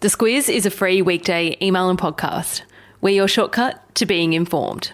The Squiz is a free weekday email and podcast. We're your shortcut to being informed.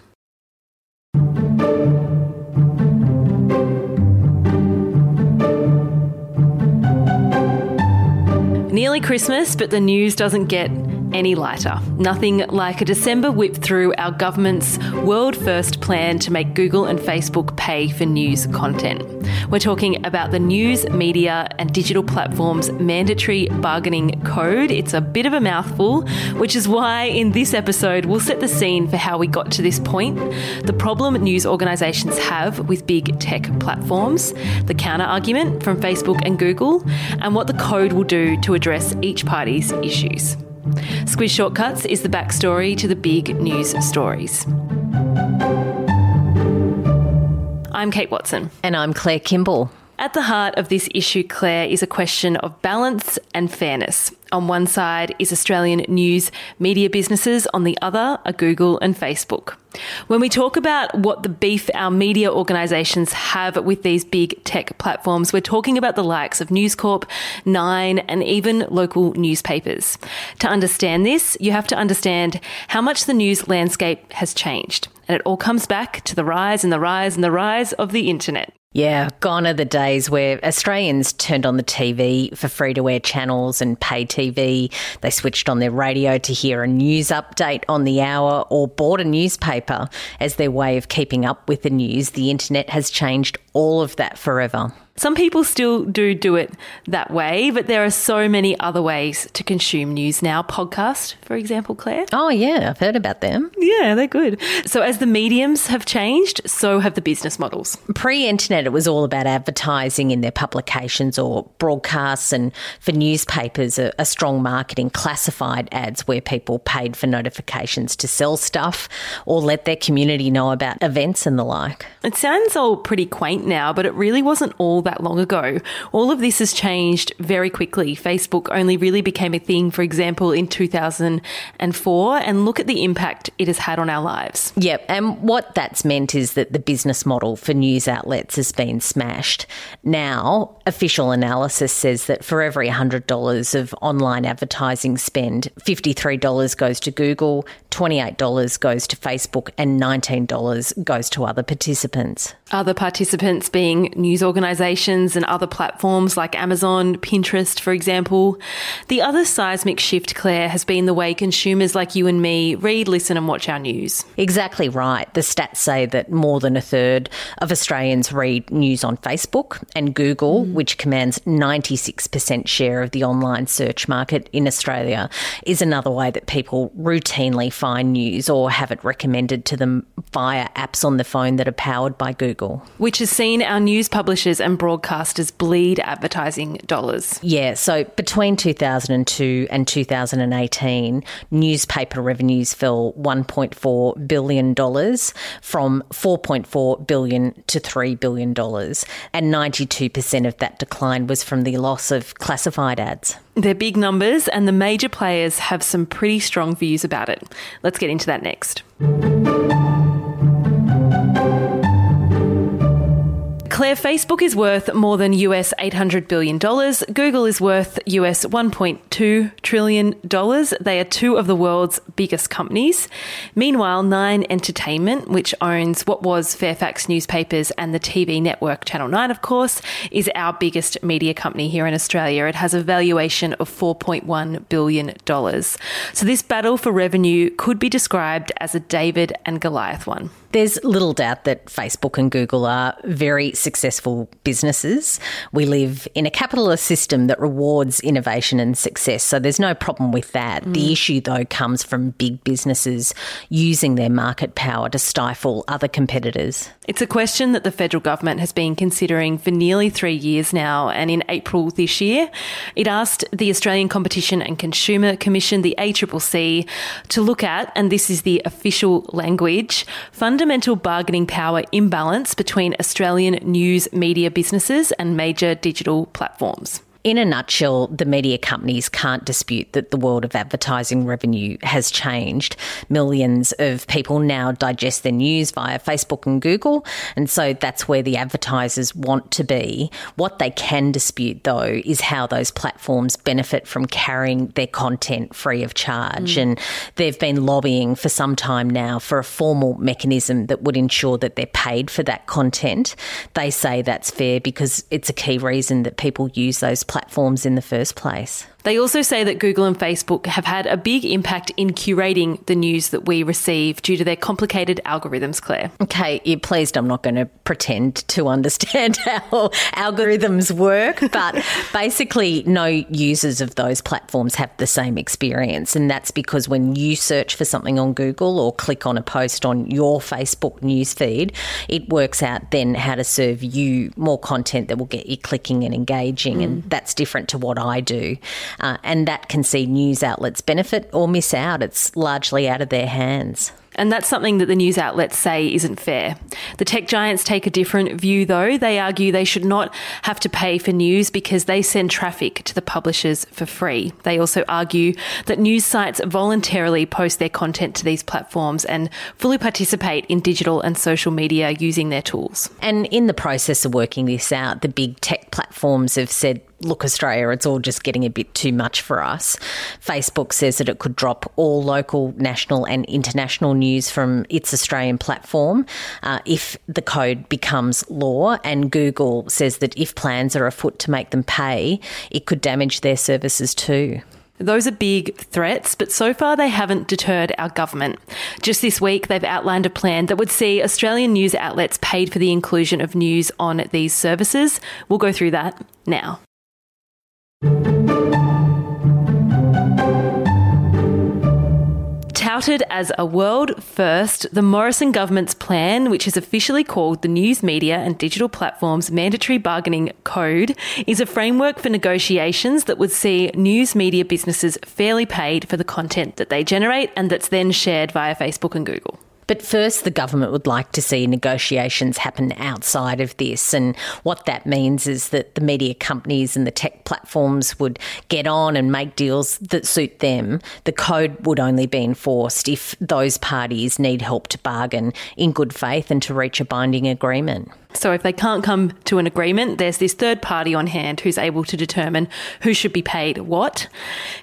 Nearly Christmas, but the news doesn't get any lighter. Nothing like a December whip through our government's world first plan to make Google and Facebook pay for news content. We're talking about the news, media, and digital platforms mandatory bargaining code. It's a bit of a mouthful, which is why in this episode we'll set the scene for how we got to this point, the problem news organisations have with big tech platforms, the counter argument from Facebook and Google, and what the code will do to address each party's issues. Squiz Shortcuts is the backstory to the big news stories. I'm Kate Wilson. And I'm Claire Kimball. At the heart of this issue, Claire, is a question of balance and fairness. On one side is Australian news media businesses, on the other are Google and Facebook. When we talk about what the beef our media organisations have with these big tech platforms, we're talking about the likes of News Corp, Nine, and even local newspapers. To understand this, you have to understand how much the news landscape has changed. And it all comes back to the rise and the rise and the rise of the internet. Yeah, gone are the days where Australians turned on the TV for free to air channels and pay TV. They switched on their radio to hear a news update on the hour or bought a newspaper as their way of keeping up with the news. The internet has changed all of that forever. Some people still do do it that way, but there are so many other ways to consume news now. Podcast, for example, Claire. Oh, yeah, I've heard about them. Yeah, they're good. So, as the mediums have changed, so have the business models. Pre internet, it was all about advertising in their publications or broadcasts, and for newspapers, a, a strong marketing classified ads where people paid for notifications to sell stuff or let their community know about events and the like. It sounds all pretty quaint now, but it really wasn't all that long ago. All of this has changed very quickly. Facebook only really became a thing, for example, in 2004, and look at the impact it has had on our lives. Yep, and what that's meant is that the business model for news outlets has been smashed. Now, official analysis says that for every $100 of online advertising spend, $53 goes to Google, $28 goes to Facebook, and $19 goes to other participants. Other participants being news organisations and other platforms like Amazon, Pinterest, for example. The other seismic shift, Claire, has been the way consumers like you and me read, listen, and watch our news. Exactly right. The stats say that more than a third of Australians read news on Facebook and Google, mm. which commands 96% share of the online search market in Australia, is another way that people routinely find news or have it recommended to them via apps on the phone that are powered by Google. Which has seen our news publishers and broadcasters bleed advertising dollars. Yeah, so between 2002 and 2018, newspaper revenues fell $1.4 billion from 4.4 billion to $3 billion. And 92% of that decline was from the loss of classified ads. They're big numbers, and the major players have some pretty strong views about it. Let's get into that next. Claire, Facebook is worth more than US $800 billion. Google is worth US $1.2 trillion. They are two of the world's biggest companies. Meanwhile, Nine Entertainment, which owns what was Fairfax Newspapers and the TV network Channel 9, of course, is our biggest media company here in Australia. It has a valuation of $4.1 billion. So this battle for revenue could be described as a David and Goliath one. There's little doubt that Facebook and Google are very successful businesses. We live in a capitalist system that rewards innovation and success, so there's no problem with that. Mm. The issue, though, comes from big businesses using their market power to stifle other competitors. It's a question that the federal government has been considering for nearly three years now, and in April this year, it asked the Australian Competition and Consumer Commission, the ACCC, to look at, and this is the official language, fundamental fundamental bargaining power imbalance between Australian news media businesses and major digital platforms. In a nutshell, the media companies can't dispute that the world of advertising revenue has changed. Millions of people now digest their news via Facebook and Google, and so that's where the advertisers want to be. What they can dispute, though, is how those platforms benefit from carrying their content free of charge. Mm. And they've been lobbying for some time now for a formal mechanism that would ensure that they're paid for that content. They say that's fair because it's a key reason that people use those platforms in the first place. They also say that Google and Facebook have had a big impact in curating the news that we receive due to their complicated algorithms, Claire. Okay, you're pleased I'm not going to pretend to understand how algorithms work, but basically, no users of those platforms have the same experience. And that's because when you search for something on Google or click on a post on your Facebook newsfeed, it works out then how to serve you more content that will get you clicking and engaging. Mm. And that's different to what I do. Uh, and that can see news outlets benefit or miss out. It's largely out of their hands. And that's something that the news outlets say isn't fair. The tech giants take a different view, though. They argue they should not have to pay for news because they send traffic to the publishers for free. They also argue that news sites voluntarily post their content to these platforms and fully participate in digital and social media using their tools. And in the process of working this out, the big tech platforms have said look, Australia, it's all just getting a bit too much for us. Facebook says that it could drop all local, national, and international news from its Australian platform uh, if the code becomes law. And Google says that if plans are afoot to make them pay, it could damage their services too. Those are big threats, but so far they haven't deterred our government. Just this week, they've outlined a plan that would see Australian news outlets paid for the inclusion of news on these services. We'll go through that now. Touted as a world first, the Morrison government's plan, which is officially called the News Media and Digital Platforms Mandatory Bargaining Code, is a framework for negotiations that would see news media businesses fairly paid for the content that they generate and that's then shared via Facebook and Google. But first, the government would like to see negotiations happen outside of this. And what that means is that the media companies and the tech platforms would get on and make deals that suit them. The code would only be enforced if those parties need help to bargain in good faith and to reach a binding agreement. So, if they can't come to an agreement, there's this third party on hand who's able to determine who should be paid what.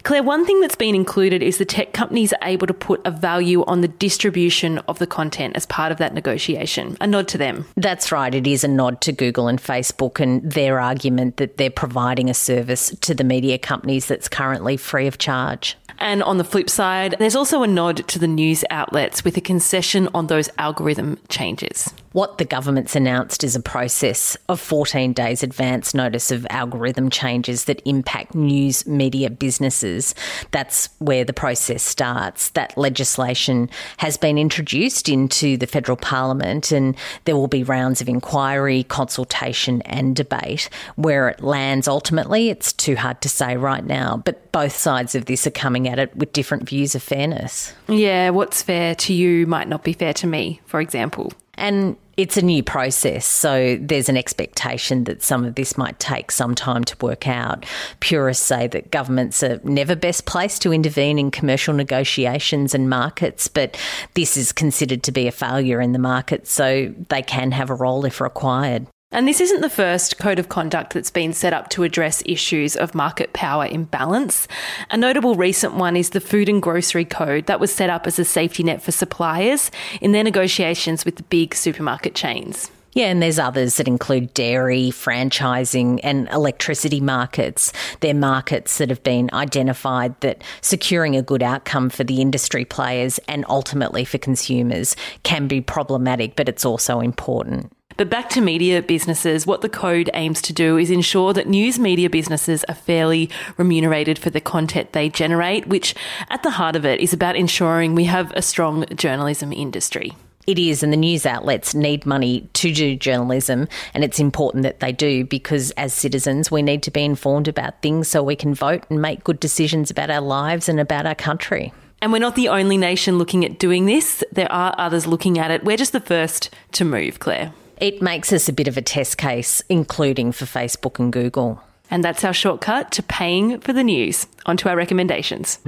Claire, one thing that's been included is the tech companies are able to put a value on the distribution of the content as part of that negotiation. A nod to them. That's right. It is a nod to Google and Facebook and their argument that they're providing a service to the media companies that's currently free of charge. And on the flip side, there's also a nod to the news outlets with a concession on those algorithm changes. What the government's announced is a process of 14 days advance notice of algorithm changes that impact news media businesses. That's where the process starts. That legislation has been introduced into the federal parliament and there will be rounds of inquiry, consultation and debate. Where it lands ultimately, it's too hard to say right now, but both sides of this are coming at it with different views of fairness. Yeah, what's fair to you might not be fair to me, for example. And it's a new process, so there's an expectation that some of this might take some time to work out. Purists say that governments are never best placed to intervene in commercial negotiations and markets, but this is considered to be a failure in the market, so they can have a role if required. And this isn't the first code of conduct that's been set up to address issues of market power imbalance. A notable recent one is the Food and Grocery Code that was set up as a safety net for suppliers in their negotiations with the big supermarket chains. Yeah, and there's others that include dairy, franchising, and electricity markets. They're markets that have been identified that securing a good outcome for the industry players and ultimately for consumers can be problematic, but it's also important. But back to media businesses, what the code aims to do is ensure that news media businesses are fairly remunerated for the content they generate, which at the heart of it is about ensuring we have a strong journalism industry. It is, and the news outlets need money to do journalism, and it's important that they do because as citizens, we need to be informed about things so we can vote and make good decisions about our lives and about our country. And we're not the only nation looking at doing this. There are others looking at it. We're just the first to move, Claire. It makes us a bit of a test case, including for Facebook and Google. And that's our shortcut to paying for the news. On to our recommendations.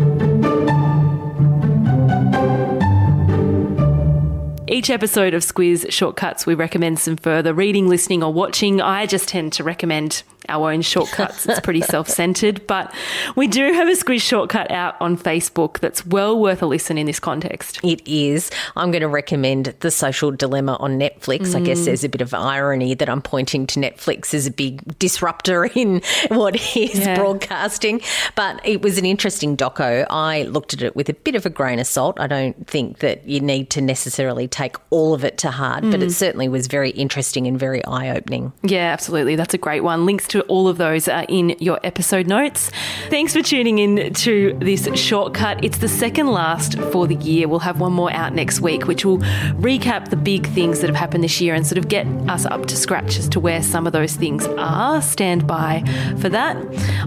Each episode of Squiz Shortcuts, we recommend some further reading, listening, or watching. I just tend to recommend our own shortcuts. It's pretty self centered, but we do have a Squiz shortcut out on Facebook that's well worth a listen in this context. It is. I'm going to recommend The Social Dilemma on Netflix. Mm. I guess mm. there's a bit of irony that I'm pointing to Netflix as a big disruptor in what is yeah. broadcasting, but it was an interesting doco. I looked at it with a bit of a grain of salt. I don't think that you need to necessarily take all of it to heart, mm. but it mm. certainly was very interesting and very eye opening. Yeah, absolutely. That's a great one. Links to all of those are in your episode notes. Thanks for tuning in to this shortcut. It's the second last for the year. We'll have one more out next week, which will recap the big things that have happened this year and sort of get us up to scratch as to where some of those things are. Stand by for that.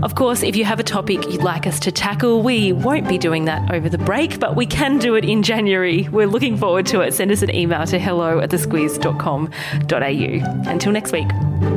Of course, if you have a topic you'd like us to tackle, we won't be doing that over the break, but we can do it in January. We're looking forward to it. Send us an email to hello at thesquiz.com.au. Until next week.